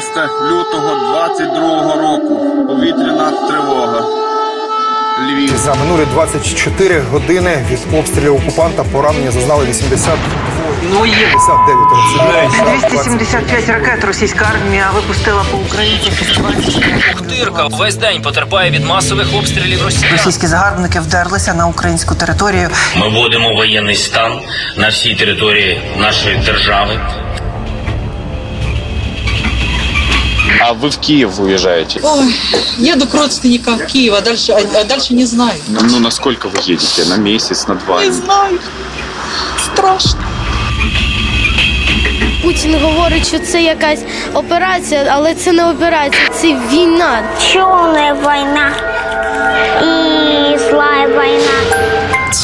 6 лютого 22 року. Повітряна тривога. Львів. За минулі 24 години від обстрілів окупанта поранення зазнали 80 Ну, є 59 цивільних. 275 ракет російська армія випустила по Україні. Тирка весь день потерпає від масових обстрілів Росії. Російські загарбники вдерлися на українську територію. Ми вводимо воєнний стан на всій території нашої держави. А вы в Киев уезжаете? Ой, еду к родственникам в Киев, а дальше, а, а дальше не знаю. Ну, ну, насколько вы едете? На месяц, на два? Не знаю. Страшно. Путін говорить, що це якась операція, але це не операція, це війна. Чому не війна? война.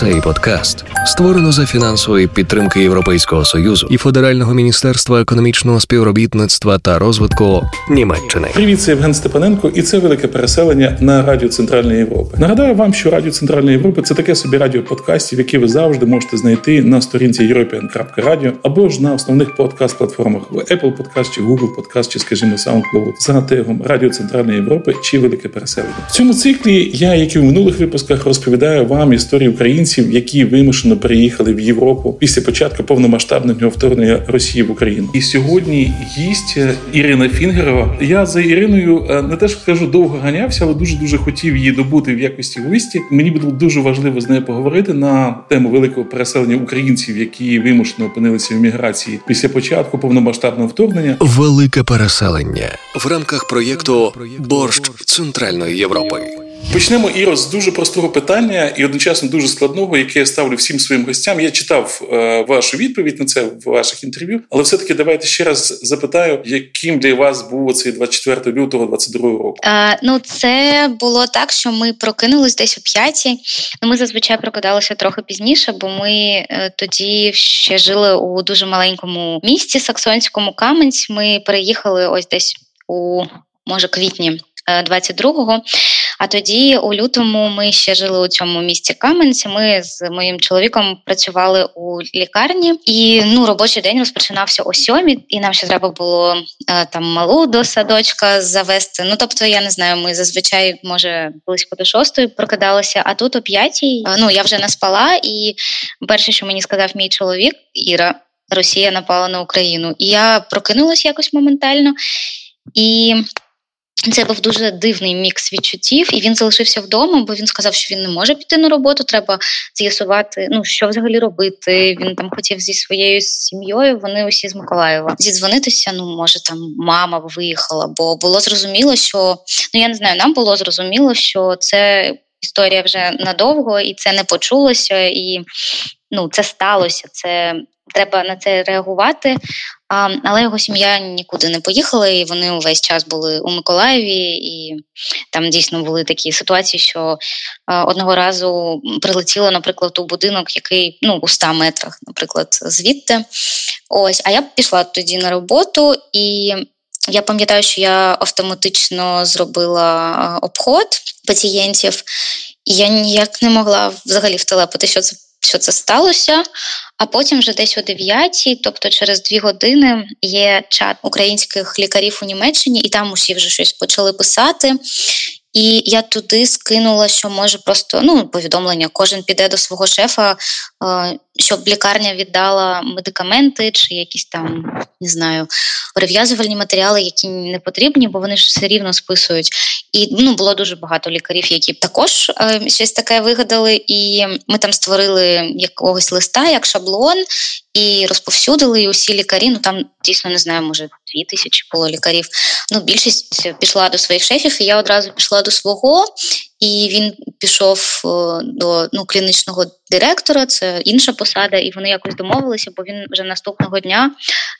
Цей подкаст створено за фінансової підтримки Європейського союзу і Федерального міністерства економічного співробітництва та розвитку Німеччини. Привіт, це Євген Степаненко, і це велике переселення на Радіо Центральної Європи. Нагадаю вам, що Радіо Центральної Європи це таке собі радіо подкастів, які ви завжди можете знайти на сторінці european.radio або ж на основних подкаст-платформах Apple Podcast, чи Google Podcast, чи, скажімо, SoundCloud за тегом Радіо Центральної Європи чи Велике переселення. В цьому циклі я, як і в минулих випусках, розповідаю вам історії українців, які вимушено переїхали в Європу після початку повномасштабного вторгнення Росії в Україну. І сьогодні гість е, Ірина Фінгерова. Я за Іриною е, не те, що кажу, довго ганявся, але дуже дуже хотів її добути в якості гості. Мені було дуже важливо з нею поговорити на тему великого переселення українців, які вимушено опинилися в міграції після початку повномасштабного вторгнення. Велике переселення в рамках проєкту Борщ Центральної Європи. Почнемо Іро з дуже простого питання і одночасно дуже складного, яке я ставлю всім своїм гостям. Я читав е, вашу відповідь на це в ваших інтерв'ю, але все-таки давайте ще раз запитаю, яким для вас був цей 24 лютого 22 року. Е, ну, це було так, що ми прокинулись десь о п'ятій. Ну, ми зазвичай прокидалися трохи пізніше, бо ми е, тоді ще жили у дуже маленькому місті Саксонському Каменць. Ми переїхали ось десь у може квітні. 22-го. А тоді, у лютому, ми ще жили у цьому місті Кам'янці. Ми з моїм чоловіком працювали у лікарні, і ну робочий день розпочинався о сьомій, і нам ще треба було е, там малу до садочка завести. Ну тобто, я не знаю, ми зазвичай може близько до шостої прокидалися. А тут о п'ятій ну я вже не спала, і перше, що мені сказав мій чоловік, Іра, Росія напала на Україну, і я прокинулась якось моментально. І це був дуже дивний мікс відчуттів, і він залишився вдома, бо він сказав, що він не може піти на роботу. Треба з'ясувати, ну що взагалі робити. Він там хотів зі своєю сім'єю. Вони усі з Миколаєва зідзвонитися. Ну, може, там мама виїхала, бо було зрозуміло, що ну я не знаю, нам було зрозуміло, що це історія вже надовго, і це не почулося, і ну це сталося. Це треба на це реагувати. А, Але його сім'я нікуди не поїхала, і вони увесь час були у Миколаєві, і там дійсно були такі ситуації, що а, одного разу прилетіло, наприклад, у будинок, який ну у 100 метрах, наприклад, звідти. Ось, а я пішла тоді на роботу і. Я пам'ятаю, що я автоматично зробила обход пацієнтів, і я ніяк не могла взагалі втелепити, що це що це сталося. А потім вже десь о 9, тобто через дві години, є чат українських лікарів у Німеччині, і там усі вже щось почали писати. І я туди скинула, що може просто ну повідомлення, кожен піде до свого шефа, щоб лікарня віддала медикаменти чи якісь там не знаю перев'язувальні матеріали, які не потрібні, бо вони ж все рівно списують. І ну було дуже багато лікарів, які також е, щось таке вигадали. І ми там створили якогось листа, як шаблон, і розповсюдили і усі лікарі. Ну там дійсно не знаю, може дві тисячі було лікарів. Ну більшість пішла до своїх шефів. і Я одразу пішла до свого, і він пішов до ну клінічного директора. Це інша посада, і вони якось домовилися, бо він вже наступного дня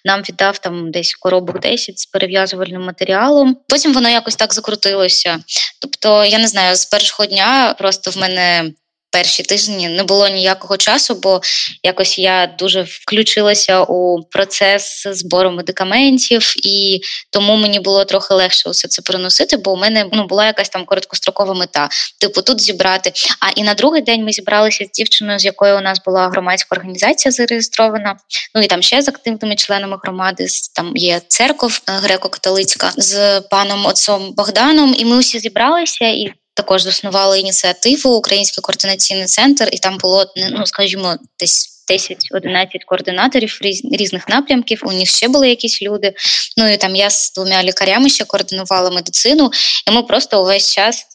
нам віддав там десь коробок 10 з перев'язувальним матеріалом. Потім воно якось так закрутилося. Тобто, я не знаю, з першого дня просто в мене перші тижні не було ніякого часу, бо якось я дуже включилася у процес збору медикаментів, і тому мені було трохи легше усе це переносити, бо у мене ну була якась там короткострокова мета. Типу, тут зібрати. А і на другий день ми зібралися з дівчиною, з якою у нас була громадська організація зареєстрована. Ну і там ще з активними членами громади. Там є церков е, греко-католицька з паном отцом Богданом. І ми усі зібралися і також заснували ініціативу Український координаційний центр, і там було ну, скажімо, десь. 10-11 координаторів різних напрямків. У них ще були якісь люди. Ну і там я з двома лікарями ще координувала медицину, і ми просто увесь час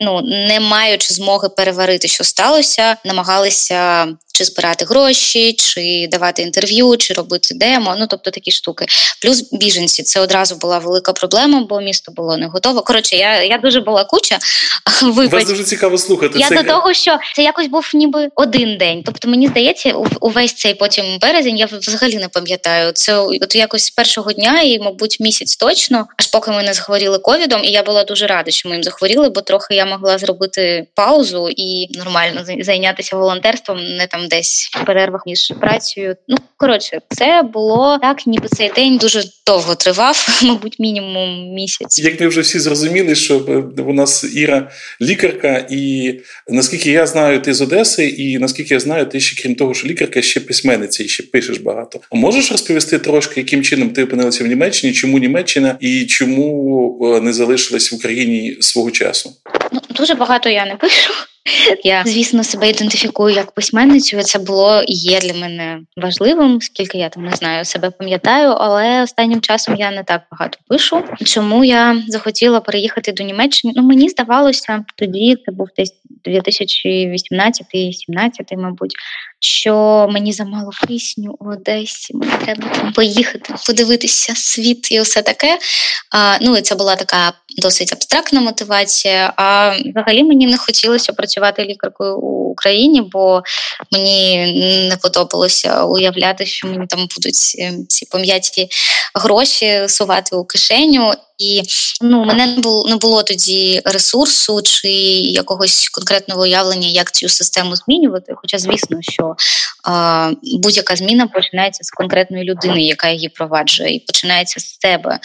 ну не маючи змоги переварити, що сталося, намагалися чи збирати гроші, чи давати інтерв'ю, чи робити демо. Ну тобто такі штуки. Плюс біженці це одразу була велика проблема, бо місто було не готове. Коротше, я я дуже була куча. Вас дуже цікаво слухати. Я це... до того, що це якось був ніби один день. Тобто, мені здається, увесь цей потім березень я взагалі не пам'ятаю. Це от якось з першого дня, і, мабуть, місяць точно, аж поки ми не захворіли ковідом. І я була дуже рада, що ми їм захворіли, бо трохи я могла зробити паузу і нормально зайнятися волонтерством, не там десь в перервах між працею. Ну коротше, це було так, ніби цей день дуже довго тривав, мабуть, мінімум місяць. Як ми вже всі зрозуміли, що у нас Іра лікарка, і наскільки я знаю, ти з Одеси, і наскільки я знаю, ти ще крім того, що лікарка ще письменниця і ще пишеш багато. Можеш розповісти трошки, яким чином ти опинилася в Німеччині? Чому Німеччина і чому е, не залишилась в Україні свого часу? Дуже багато я не пишу. Я, звісно, себе ідентифікую як письменницю. Це було і є для мене важливим, скільки я там не знаю, себе пам'ятаю, але останнім часом я не так багато пишу. Чому я захотіла переїхати до Німеччини? Ну мені здавалося, тоді це був десь 2018-2017, мабуть, що мені замало кисню у Одесі. Мені треба там поїхати, подивитися світ і все таке. А, Ну і це була така досить абстрактна мотивація. А взагалі мені не хотілося працювати лікаркою у Україні, бо мені не подобалося уявляти, що мені там будуть ем, ці пом'яті гроші сувати у кишеню. І ну мене не було не було тоді ресурсу чи якогось конкретного уявлення, як цю систему змінювати. Хоча, звісно, що а, будь-яка зміна починається з конкретної людини, яка її проваджує, і починається з себе.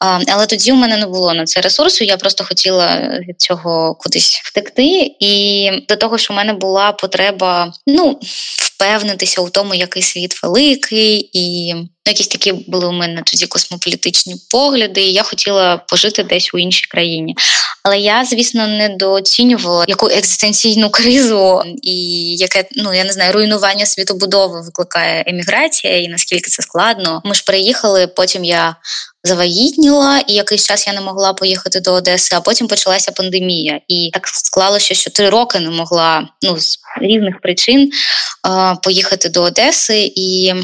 А, але тоді у мене не було на це ресурсу. Я просто хотіла від цього кудись втекти. І до того, що в мене була потреба ну впевнитися у тому, який світ великий і якісь такі були у мене тоді космополітичні погляди, і я хотіла пожити десь у іншій країні. Але я, звісно, недооцінювала яку екзистенційну кризу і яке ну я не знаю, руйнування світобудови викликає еміграція, і наскільки це складно. Ми ж переїхали. Потім я завагітніла, і якийсь час я не могла поїхати до Одеси. А потім почалася пандемія, і так склалося, що три роки не могла ну з різних причин поїхати до Одеси і.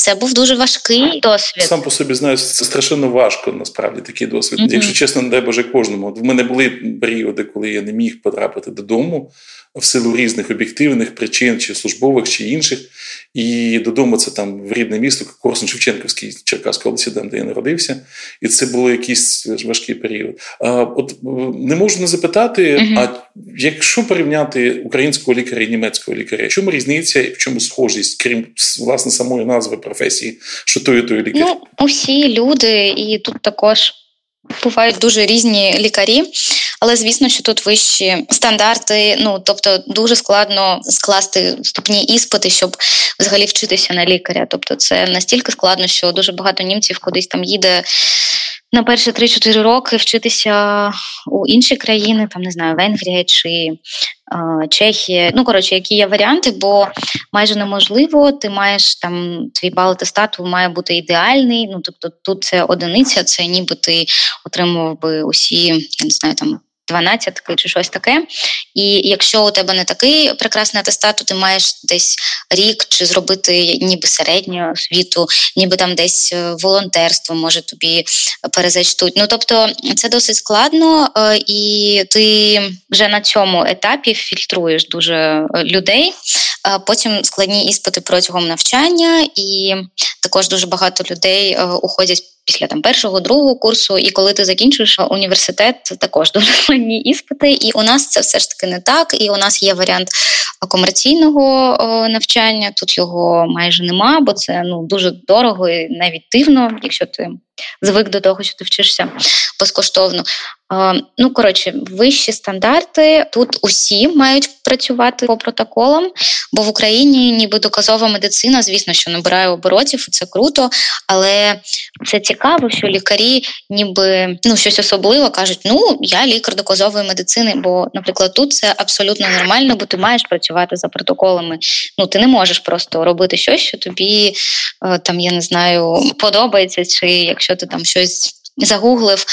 Це був дуже важкий досвід. Сам по собі знаю, це страшенно важко. Насправді такий досвід. Mm-hmm. Якщо чесно, не дай Боже кожному. В мене були періоди, коли я не міг потрапити додому в силу різних об'єктивних причин, чи службових, чи інших. І додому це там в рідне місто, Корсун Шевченківський, Черкаська області, де я народився. І це було якийсь важкий період. А от не можу не запитати: mm-hmm. а якщо порівняти українського лікаря і німецького лікаря, в чому різниця і в чому схожість, крім власне самої назви професії, що той і той лікар? Ну, усі люди, і тут також бувають дуже різні лікарі. Але звісно, що тут вищі стандарти. Ну тобто, дуже складно скласти вступні іспити, щоб взагалі вчитися на лікаря. Тобто, це настільки складно, що дуже багато німців кудись там їде на перші 3-4 роки вчитися у інші країни, там не знаю, Венгрія чи Чехія. Ну коротше, які є варіанти, бо майже неможливо. Ти маєш там твій бал атестату має бути ідеальний. Ну тобто тут це одиниця, це ніби ти отримував би усі, я не знаю, там 12 чи щось таке. І якщо у тебе не такий прекрасний атестат, то ти маєш десь рік чи зробити ніби середню освіту, ніби там десь е, волонтерство може тобі перезачтуть. Ну тобто це досить складно, е, і ти вже на цьому етапі фільтруєш дуже е, людей. Потім складні іспити протягом навчання, і також дуже багато людей уходять після там першого, другого курсу, і коли ти закінчуєш університет, також дуже складні іспити. І у нас це все ж таки не так. І у нас є варіант комерційного навчання. Тут його майже нема, бо це ну дуже дорого і навіть дивно, якщо ти звик до того, що ти вчишся безкоштовно. Ну, коротше, вищі стандарти тут усі мають працювати по протоколам, бо в Україні ніби доказова медицина, звісно, що набирає оборотів, це круто, але це цікаво, що лікарі ніби ну щось особливе кажуть: ну я лікар доказової медицини, бо, наприклад, тут це абсолютно нормально, бо ти маєш працювати за протоколами. Ну ти не можеш просто робити щось, що тобі е, там я не знаю подобається, чи якщо ти там щось загуглив.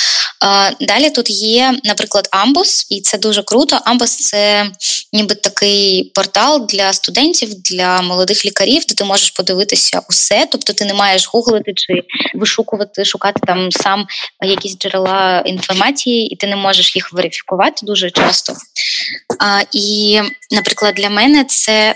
Далі тут є, наприклад, Амбус, і це дуже круто. Амбус це ніби такий портал для студентів, для молодих лікарів, де ти можеш подивитися усе. Тобто ти не маєш гуглити чи вишукувати, шукати там сам якісь джерела інформації, і ти не можеш їх верифікувати дуже часто. І, наприклад, для мене це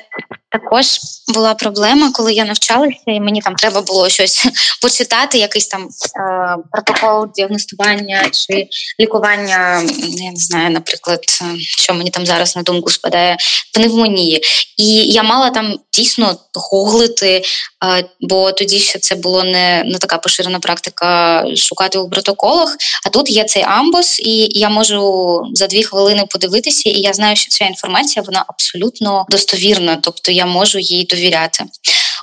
також була проблема, коли я навчалася, і мені там треба було щось почитати, якийсь там е, протокол діагностування чи лікування. Я не знаю, наприклад, що мені там зараз на думку спадає пневмонії. І я мала там дійсно гуглити, е, бо тоді ще це було не не така поширена практика шукати у протоколах. А тут є цей амбус, і я можу за дві хвилини подивитися, і я знаю, що ця інформація вона абсолютно достовірна. Тобто я можу їй довіряти.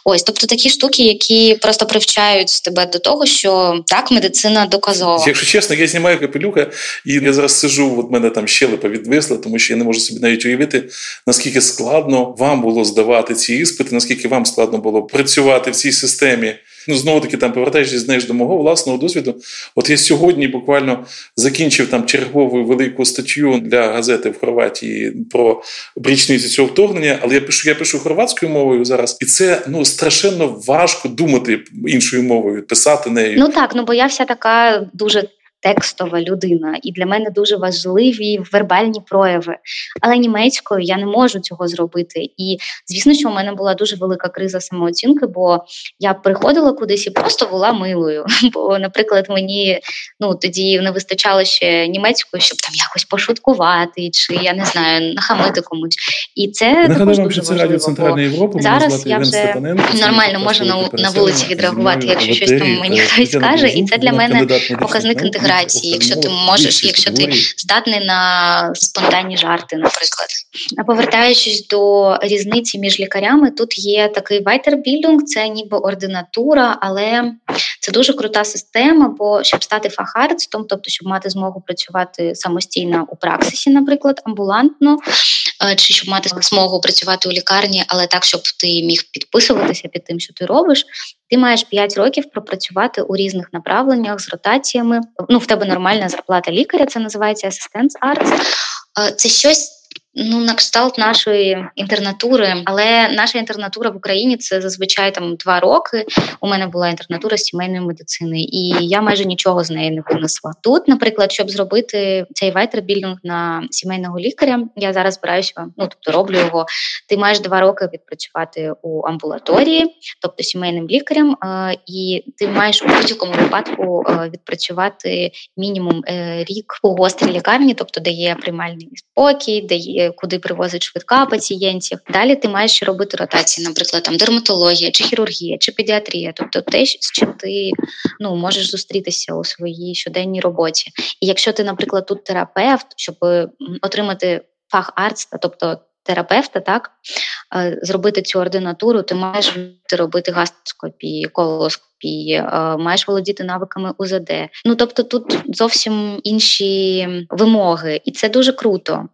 Ось, тобто такі штуки, які просто привчають тебе до того, що так, медицина доказова. Якщо чесно, я знімаю капелюха, і я зараз сижу, от мене там щелепа відвисла, тому що я не можу собі навіть уявити, наскільки складно вам було здавати ці іспити, наскільки вам складно було працювати в цій системі. Ну, знову таки, там повертаючись знаєш, до мого власного досвіду. От я сьогодні буквально закінчив там чергову велику статтю для газети в Хорватії про річницю цього вторгнення, але я пишу, я пишу хорватською мовою зараз, і це ну страшенно важко думати іншою мовою, писати нею. Ну так, ну бо я вся така дуже текстова людина, і для мене дуже важливі вербальні прояви. Але німецькою я не можу цього зробити. І звісно, що у мене була дуже велика криза самооцінки, бо я приходила кудись і просто була милою. Бо, наприклад, мені ну тоді не вистачало ще німецької, щоб там якось пошуткувати, чи я не знаю, нахамити комусь. І це також дуже це Радіо Центральної Європи. Зараз я вже нормально можу на, на вулиці відреагувати, якщо щось там мені хтось скаже, і це для мене показник інтеграції інтеграції, якщо ти можеш, якщо ти здатний на спонтанні жарти, наприклад. А повертаючись до різниці між лікарями, тут є такий вайтербілінг, це ніби ординатура, але це дуже крута система, бо щоб стати фахарцем, тобто щоб мати змогу працювати самостійно у праксисі, наприклад, амбулантно, чи щоб мати змогу працювати у лікарні, але так, щоб ти міг підписуватися під тим, що ти робиш. Ти маєш 5 років пропрацювати у різних направленнях з ротаціями. Ну, в тебе нормальна зарплата лікаря, це називається асистент арц. Е, це щось ну на кшталт нашої інтернатури, але наша інтернатура в Україні це зазвичай там два роки. У мене була інтернатура сімейної медицини, і я майже нічого з неї не винесла. Тут, наприклад, щоб зробити цей вайтербілінг на сімейного лікаря, я зараз збираюся, ну тобто роблю його. Ти маєш два роки відпрацювати у амбулаторії, тобто сімейним лікарем, і ти маєш у будь-якому випадку відпрацювати мінімум е, рік у гострій лікарні, тобто де є приймальний спокій, де є куди привозить швидка пацієнтів. Далі ти маєш робити ротації, наприклад, там дерматологія, чи хірургія, чи педіатрія, тобто те, з чим ти ну можеш зустрітися у своїй щоденній роботі. І якщо ти, наприклад, тут терапевт, щоб отримати фах арцта, тобто терапевта, так е, зробити цю ординатуру, ти маєш робити гастроскопії, колоскопії, е, маєш володіти навиками УЗД. Ну тобто тут зовсім інші вимоги, і це дуже круто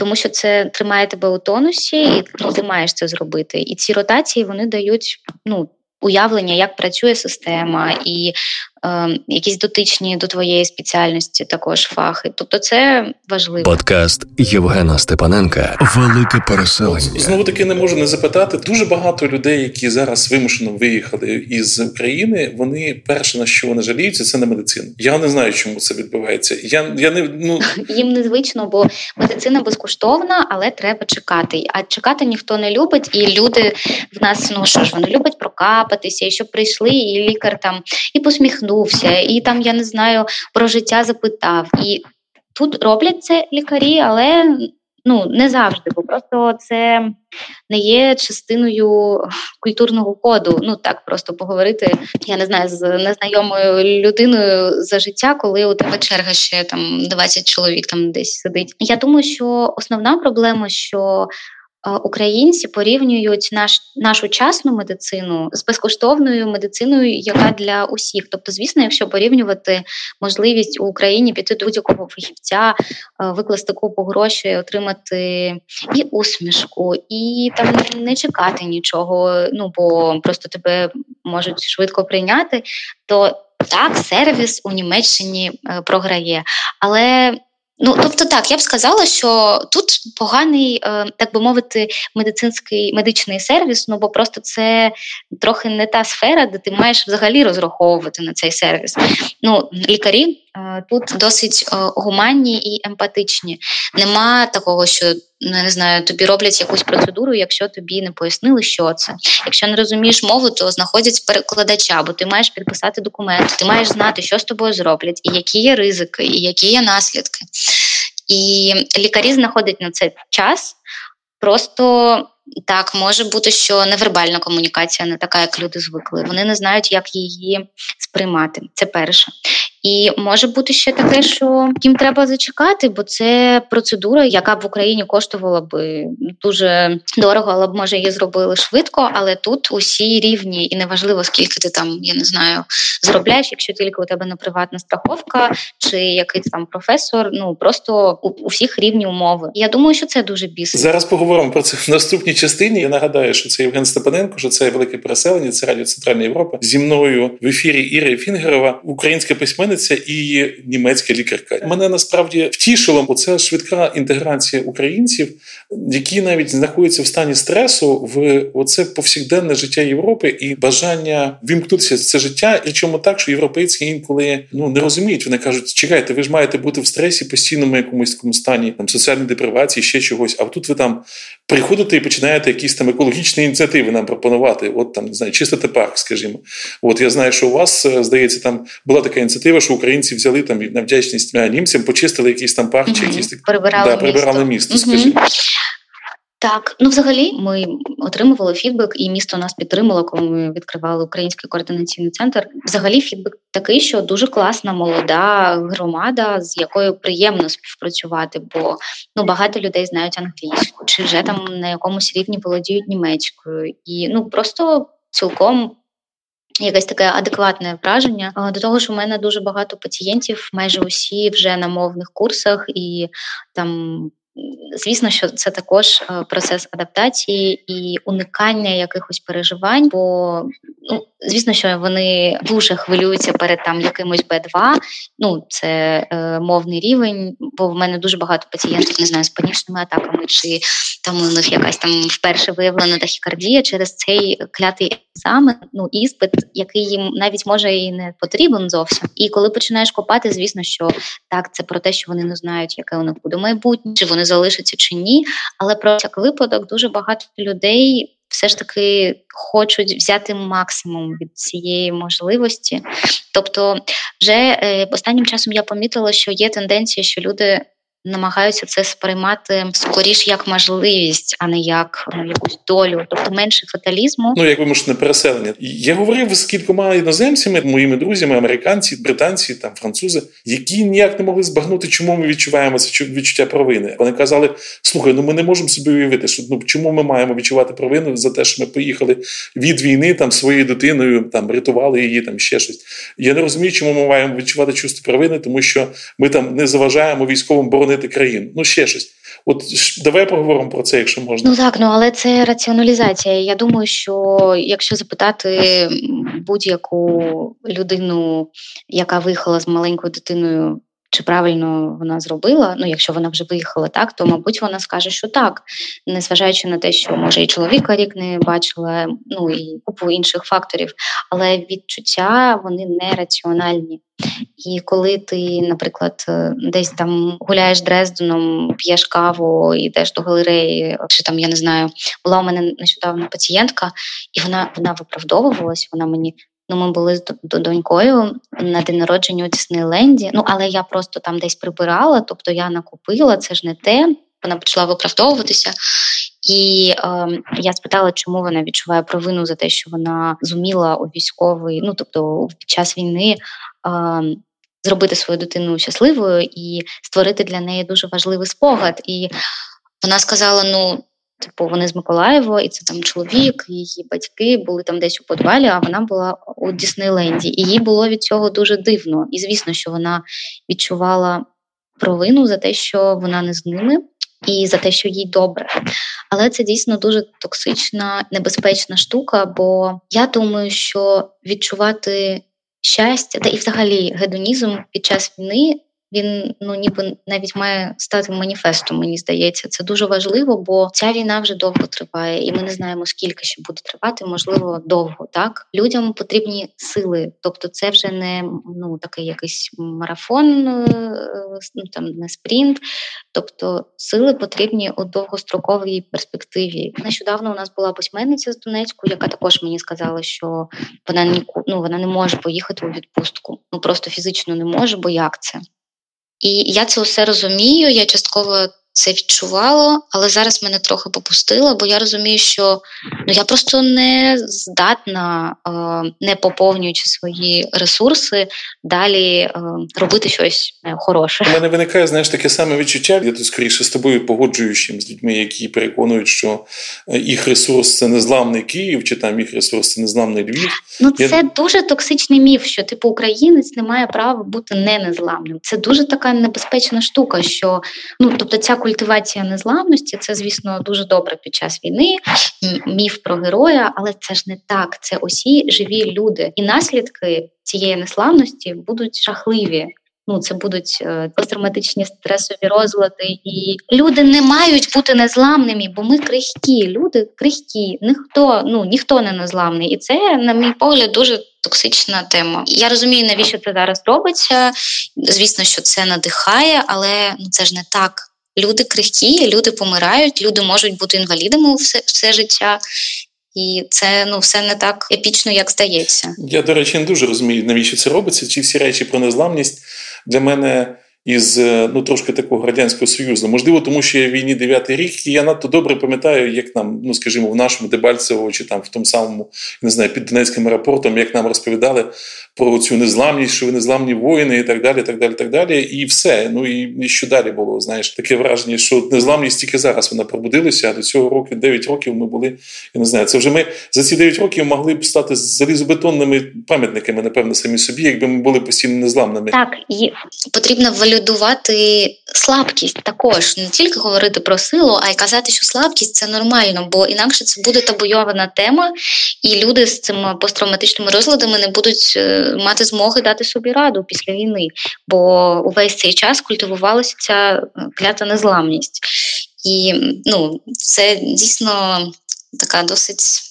тому що це тримає тебе у тонусі, і ти маєш це зробити. І ці ротації вони дають ну, уявлення, як працює система, і якісь дотичні до твоєї спеціальності також фахи. Тобто, це важливо. Подкаст Євгена Степаненка Велике переселення. Знову таки не можу не запитати. Дуже багато людей, які зараз вимушено виїхали із України. Вони перше на що вони жаліються, це на медицину. Я не знаю, чому це відбувається. Я я не ну їм незвично, бо медицина безкоштовна, але треба чекати. А чекати ніхто не любить, і люди в нас ну що ж вони люблять прокапатися, і щоб прийшли, і лікар там і посміхнувся торкнувся, і там я не знаю про життя запитав. І тут роблять це лікарі, але ну не завжди, бо просто це не є частиною культурного коду. Ну так просто поговорити. Я не знаю з незнайомою людиною за життя, коли у тебе черга ще там 20 чоловік там десь сидить. Я думаю, що основна проблема, що Українці порівнюють наш нашу часну медицину з безкоштовною медициною, яка для усіх. Тобто, звісно, якщо порівнювати можливість у Україні піти до будь-якого фахівця, викласти купу грошей, отримати і усмішку, і там не чекати нічого. Ну бо просто тебе можуть швидко прийняти, то так сервіс у Німеччині е, програє, але Ну, тобто, так, я б сказала, що тут поганий, е, так би мовити, медицинський медичний сервіс, ну бо просто це трохи не та сфера, де ти маєш взагалі розраховувати на цей сервіс. Ну, лікарі тут досить е, гуманні і емпатичні. Нема такого, що ну, не знаю, тобі роблять якусь процедуру, якщо тобі не пояснили, що це. Якщо не розумієш мову, то знаходять перекладача, бо ти маєш підписати документи, ти маєш знати, що з тобою зроблять, і які є ризики, і які є наслідки. І лікарі знаходять на це час. Просто так може бути, що невербальна комунікація не така, як люди звикли. Вони не знають, як її сприймати. Це перше. І може бути ще таке, що їм треба зачекати, бо це процедура, яка б в Україні коштувала би дуже дорого, але б може її зробили швидко. Але тут усі рівні, і неважливо, скільки ти там, я не знаю, зробляєш, якщо тільки у тебе не приватна страховка чи якийсь там професор. Ну просто у, у всіх рівні умови. Я думаю, що це дуже бісить. Зараз поговоримо про це в наступній частині. Я нагадаю, що це Євген Степаненко, що це велике переселення, це радіо Центральна Європа. Зі мною в ефірі Іри Фінгерова, українська письменниця і німецька лікарка. Мене насправді втішило оця швидка інтеграція українців, які навіть знаходяться в стані стресу в оце повсякденне життя Європи і бажання вімкнутися в це життя. І чому так, що європейці інколи ну не розуміють. Вони кажуть, чекайте, ви ж маєте бути в стресі постійному якомусь такому стані там соціальної депривації, ще чогось. А тут ви там приходите і починаєте якісь там екологічні ініціативи нам пропонувати. От там не знаю, чистити парк, скажімо. От я знаю, що у вас е, здається, там була така ініціатива, що українці взяли там на вдячність е, німцям, почистили якийсь там парк, чи якісь так прибирали, да, прибирали місто. місто Скажімо. Так, ну взагалі ми отримували фідбек, і місто нас підтримало, коли ми відкривали український координаційний центр. Взагалі, фідбек такий, що дуже класна молода громада, з якою приємно співпрацювати, бо ну багато людей знають англійську, чи вже там на якомусь рівні володіють німецькою, і ну просто цілком. Якесь таке адекватне враження. До того, що в мене дуже багато пацієнтів, майже усі вже на мовних курсах, і там Звісно, що це також е, процес адаптації і уникання якихось переживань, бо ну звісно, що вони дуже хвилюються перед там якимось Б2, Ну це е, мовний рівень, бо в мене дуже багато пацієнтів не знаю з панічними атаками, чи там у них якась там вперше виявлена тахікардія через цей клятий екзамен, ну іспит, який їм навіть може і не потрібен зовсім. І коли починаєш копати, звісно, що так, це про те, що вони не знають, яке у них буде майбутнє, чи вони залишаться чи ні. Але про всяк випадок дуже багато людей все ж таки хочуть взяти максимум від цієї можливості. Тобто, вже е, останнім часом я помітила, що є тенденція, що люди намагаються це сприймати скоріш як можливість, а не як ну, якусь долю, тобто менше фаталізму. Ну як вимушене переселення. Я говорив з кількома іноземцями, моїми друзями, американці, британці, там французи, які ніяк не могли збагнути, чому ми відчуваємо це відчуття провини. Вони казали: слухай, ну ми не можемо собі уявити, що ну чому ми маємо відчувати провину за те, що ми поїхали від війни там своєю дитиною, там рятували її, там ще щось. Я не розумію, чому ми маємо відчувати чувство провини, тому що ми там не заважаємо військовим боронити боронити країну. Ну ще щось. От давай поговоримо про це, якщо можна. Ну так, ну але це раціоналізація. Я думаю, що якщо запитати будь-яку людину, яка виїхала з маленькою дитиною. Чи правильно вона зробила? Ну, якщо вона вже виїхала так, то мабуть вона скаже, що так, незважаючи на те, що може і чоловіка рік не бачила, ну і купу інших факторів, але відчуття вони не раціональні. І коли ти, наприклад, е, десь там гуляєш Дрезденом, п'єш каву, йдеш до галереї, чи там я не знаю, була у мене нещодавно пацієнтка, і вона вона виправдовувалась, вона мені Ну, ми були з донькою на день народження у Діснейленді. Ну, але я просто там десь прибирала, тобто я накупила, це ж не те. Вона почала виправдовуватися. І е, я спитала, чому вона відчуває провину за те, що вона зуміла у військовий, ну тобто під час війни. Е, Зробити свою дитину щасливою і створити для неї дуже важливий спогад. І вона сказала: ну, типу, вони з Миколаєва, і це там чоловік, її батьки були там десь у подвалі, а вона була у Діснейленді. І їй було від цього дуже дивно. І звісно, що вона відчувала провину за те, що вона не з ними і за те, що їй добре. Але це дійсно дуже токсична, небезпечна штука, бо я думаю, що відчувати щастя та і взагалі гедонізм під час війни він ну ніби навіть має стати маніфестом. Мені здається, це дуже важливо, бо ця війна вже довго триває, і ми не знаємо скільки ще буде тривати. Можливо, довго так людям потрібні сили. Тобто, це вже не ну такий якийсь марафон, е, ну там не спринт. Тобто, сили потрібні у довгостроковій перспективі. Нещодавно у нас була письменниця з Донецьку, яка також мені сказала, що вона ніку, ну, вона не може поїхати у відпустку. Ну просто фізично не може, бо як це? І я це усе розумію. Я частково це відчувала, але зараз мене трохи попустило, бо я розумію, що ну я просто не здатна, е, не поповнюючи свої ресурси, далі е, робити щось е, хороше. У мене виникає знаєш таке саме відчуття. Я тут скоріше з тобою погоджуючим з людьми, які переконують, що їх ресурс це незламний Київ, чи там їх ресурс це незламний Львів. Ну це я... дуже токсичний міф, що типу українець не має права бути не незламним. Це дуже така небезпечна штука, що ну тобто ця культивація незламності це, звісно, дуже добре під час війни, міф про героя, але це ж не так. Це усі живі люди, і наслідки цієї неславності будуть жахливі. Ну, це будуть е, посттравматичні стресові розлади, і люди не мають бути незламними, бо ми крихкі. Люди крихкі, ніхто ну ніхто не незламний, і це, на мій погляд, дуже токсична тема. Я розумію, навіщо це зараз робиться. Звісно, що це надихає, але ну це ж не так. Люди крихкі, люди помирають, люди можуть бути інвалідами все, все життя. І це ну все не так епічно, як здається. Я, до речі, не дуже розумію, навіщо це робиться. Чи всі речі про незламність для мене із ну трошки такого радянського союзу. Можливо, тому що я в війні дев'ятий рік, і я надто добре пам'ятаю, як нам, ну скажімо, в нашому Дебальцево чи там в тому самому не знаю, під Донецьким аеропортом, як нам розповідали про цю незламність, що ви незламні воїни, і так далі. так далі, так далі. І все. Ну і що далі було? Знаєш, таке враження, що незламність тільки зараз вона пробудилася. А до цього року 9 років ми були. Я не знаю, це вже ми за ці 9 років могли б стати залізобетонними пам'ятниками, напевно, самі собі, якби ми були постійно незламними. Так і потрібно валюдувати слабкість також, не тільки говорити про силу, а й казати, що слабкість це нормально, бо інакше це буде табуйована тема, і люди з цими посттравматичними розладами не будуть е, мати змоги дати собі раду після війни, бо увесь цей час культивувалася ця е, клята незламність. І ну, це дійсно така досить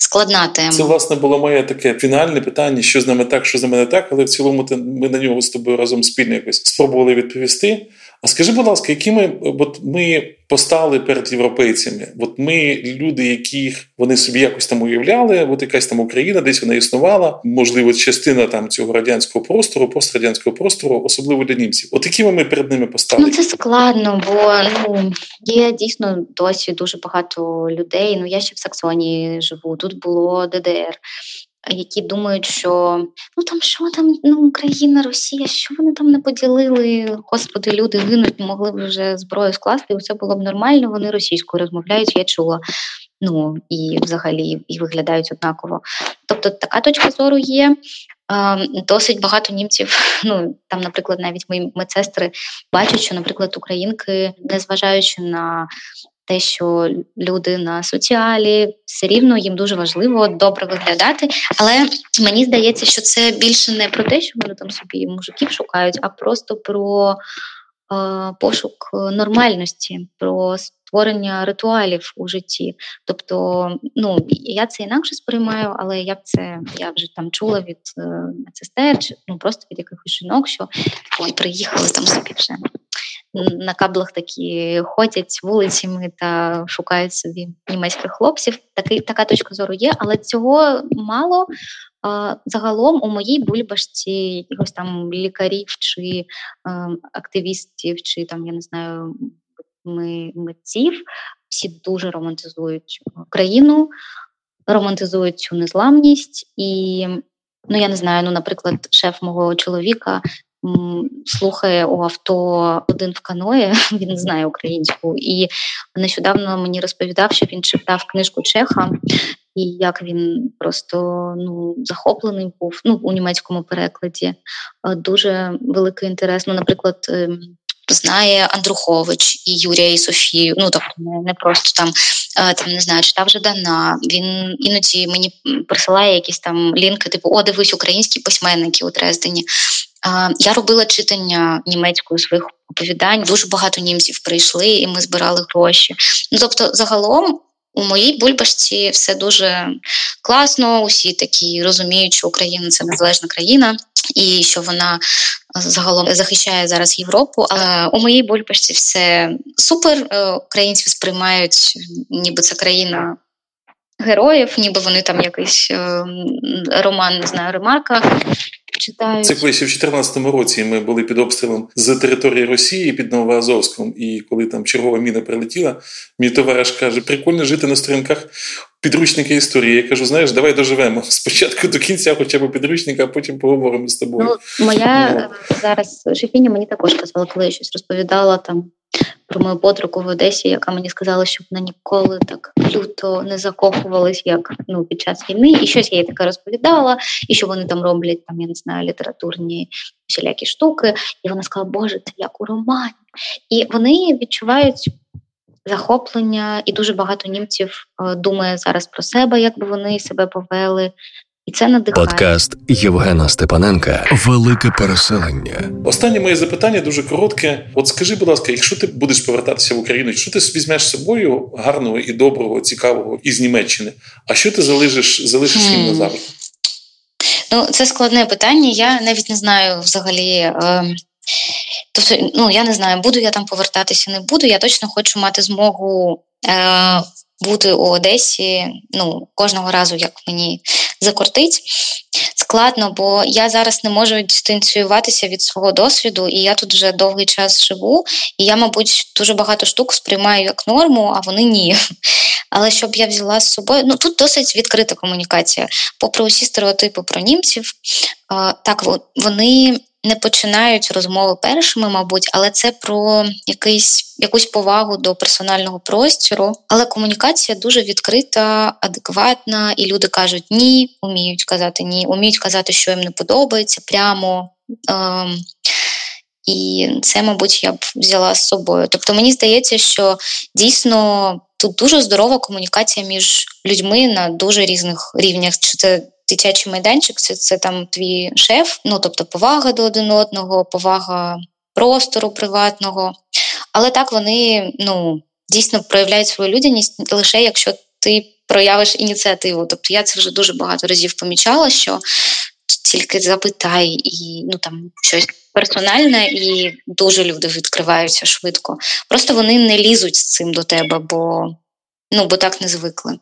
складна тема. Це власне було моє таке фінальне питання, що з нами так, що з нами не так, але в цілому ми на нього з тобою разом спільно якось спробували відповісти. А скажи, будь ласка, які ми от ми постали перед європейцями? От ми люди, яких вони собі якось там уявляли, от якась там Україна, десь вона існувала, можливо, частина там цього радянського простору, пострадянського простору, особливо для німців. От якими ми перед ними постали? Ну це складно, бо ну є дійсно досі дуже багато людей. Ну я ще в Саксонії живу. Тут було ДДР які думають, що ну там що там ну Україна, Росія, що вони там не поділили? Господи, люди гинуть, могли б вже зброю скласти, і все було б нормально. Вони російською розмовляють, я чула. Ну і взагалі і виглядають однаково. Тобто така точка зору є. Досить багато німців, ну там, наприклад, навіть мої медсестри бачать, що, наприклад, українки, незважаючи на те, що люди на соціалі все рівно їм дуже важливо добре виглядати. Але мені здається, що це більше не про те, що вони там собі мужиків шукають, а просто про е, пошук нормальності, про створення ритуалів у житті. Тобто, ну я це інакше сприймаю, але як це я вже там чула від е, медсестер, чи ну просто від якихось жінок, що ой, приїхали там собі вже на каблах такі ходять вулицями та шукають собі німецьких хлопців. Такий така точка зору є, але цього мало. Загалом у моїй бульбашці якихось там лікарів чи активістів, чи там я не знаю митців, всі дуже романтизують Україну, романтизують цю незламність і. Ну, я не знаю, ну, наприклад, шеф мого чоловіка слухає у авто один в каної, він знає українську, і нещодавно мені розповідав, що він читав книжку Чеха, і як він просто ну захоплений був ну у німецькому перекладі. Дуже великий інтерес. Ну, наприклад. Ем, знає Андрухович і Юрія і Софію. Ну тобто не просто там там не знаю, читав Жадана. Він іноді мені присилає якісь там лінки, типу О, дивись, українські письменники у Дрездені. Я робила читання німецькою своїх оповідань. Дуже багато німців прийшли, і ми збирали гроші. Ну тобто, загалом. У моїй бульбашці все дуже класно. Усі такі розуміють, що Україна це незалежна країна, і що вона загалом захищає зараз Європу. А у моїй бульбашці все супер. Е, українці сприймають, ніби це країна героїв, ніби вони там якийсь е, роман, не знаю, ремарка читають. Це колись в 2014 році ми були під обстрілом з території Росії під Новоазовськом, і коли там чергова міна прилетіла, мій товариш каже: прикольно жити на сторінках підручника історії. Я кажу, знаєш, давай доживемо спочатку до кінця, хоча б підручника, а потім поговоримо з тобою. Ну, Моя ну. зараз Шефіня мені також казала, коли я щось розповідала там про мою подругу в Одесі, яка мені сказала, що вона ніколи так люто не закохувалась, як ну під час війни, і щось я їй таке розповідала, і що вони там роблять там, я не знаю, літературні всілякі штуки. І вона сказала, Боже, це як у романі. І вони відчувають. Захоплення, і дуже багато німців е, думає зараз про себе, як би вони себе повели, і це надихає. Подкаст Євгена Степаненка Велике переселення. Останнє моє запитання дуже коротке. От скажи, будь ласка, якщо ти будеш повертатися в Україну, що ти візьмеш з собою гарного і доброго, цікавого із Німеччини? А що ти залишиш залишиш їм назавжди? Ну, це складне питання. Я навіть не знаю взагалі. Е... Тобто, ну я не знаю, буду я там повертатися, не буду. Я точно хочу мати змогу е, бути у Одесі ну, кожного разу, як мені закортить. Складно, бо я зараз не можу дистанціюватися від свого досвіду, і я тут вже довгий час живу, і я, мабуть, дуже багато штук сприймаю як норму, а вони ні. Але щоб я взяла з собою, ну тут досить відкрита комунікація. Попри усі стереотипи про німців, так вони не починають розмови першими, мабуть, але це про якийсь якусь повагу до персонального простіру. Але комунікація дуже відкрита, адекватна, і люди кажуть ні, уміють казати ні, уміють казати, що їм не подобається прямо. Ем, і це, мабуть, я б взяла з собою. Тобто, мені здається, що дійсно тут дуже здорова комунікація між людьми на дуже різних рівнях. Чи це дитячий майданчик це, це там твій шеф, ну тобто повага до один одного, повага простору приватного. Але так вони ну, дійсно проявляють свою людяність лише якщо ти проявиш ініціативу. Тобто я це вже дуже багато разів помічала, що тільки запитай і ну там щось персональне, і дуже люди відкриваються швидко. Просто вони не лізуть з цим до тебе, бо ну бо так не звикли.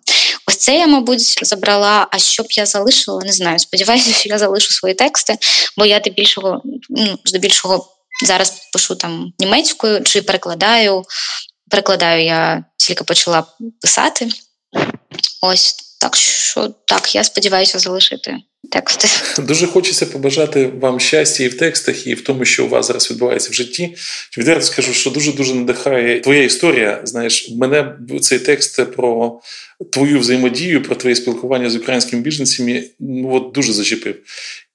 Ось це я, мабуть, забрала. А що б я залишила, не знаю. Сподіваюся, що я залишу свої тексти, бо я здебільшого, ну, здебільшого зараз пишу там німецькою чи перекладаю. Перекладаю я тільки почала писати. Ось так що так, я сподіваюся залишити тексти. Дуже хочеться побажати вам щастя і в текстах, і в тому, що у вас зараз відбувається в житті. Відверто скажу, що дуже дуже надихає твоя історія. Знаєш, мене цей текст про твою взаємодію, про твоє спілкування з українськими біженцями ну, от дуже зачепив.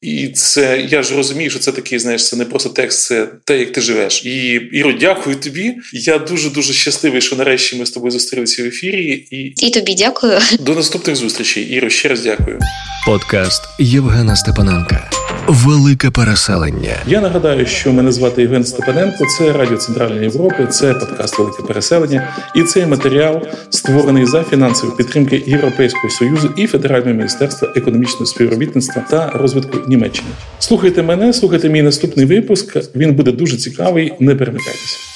І це я ж розумію, що це такий, знаєш, це не просто текст, це те, як ти живеш. І Іро, дякую тобі. Я дуже дуже щасливий, що нарешті ми з тобою зустрілися в ефірі. І І тобі дякую. До наступних зустрічей. Іро, ще раз дякую. Подкаст Євгена Степаненка. Велике переселення. Я нагадаю, що мене звати Євген Степаненко. Це Радіо Центральної Європи, це подкаст Велике переселення. І цей матеріал створений за фінансової підтримки Європейського союзу і Федерального міністерства економічного співробітництва та розвитку Німеччини. Слухайте мене, слухайте мій наступний випуск. Він буде дуже цікавий. Не перемикайтеся.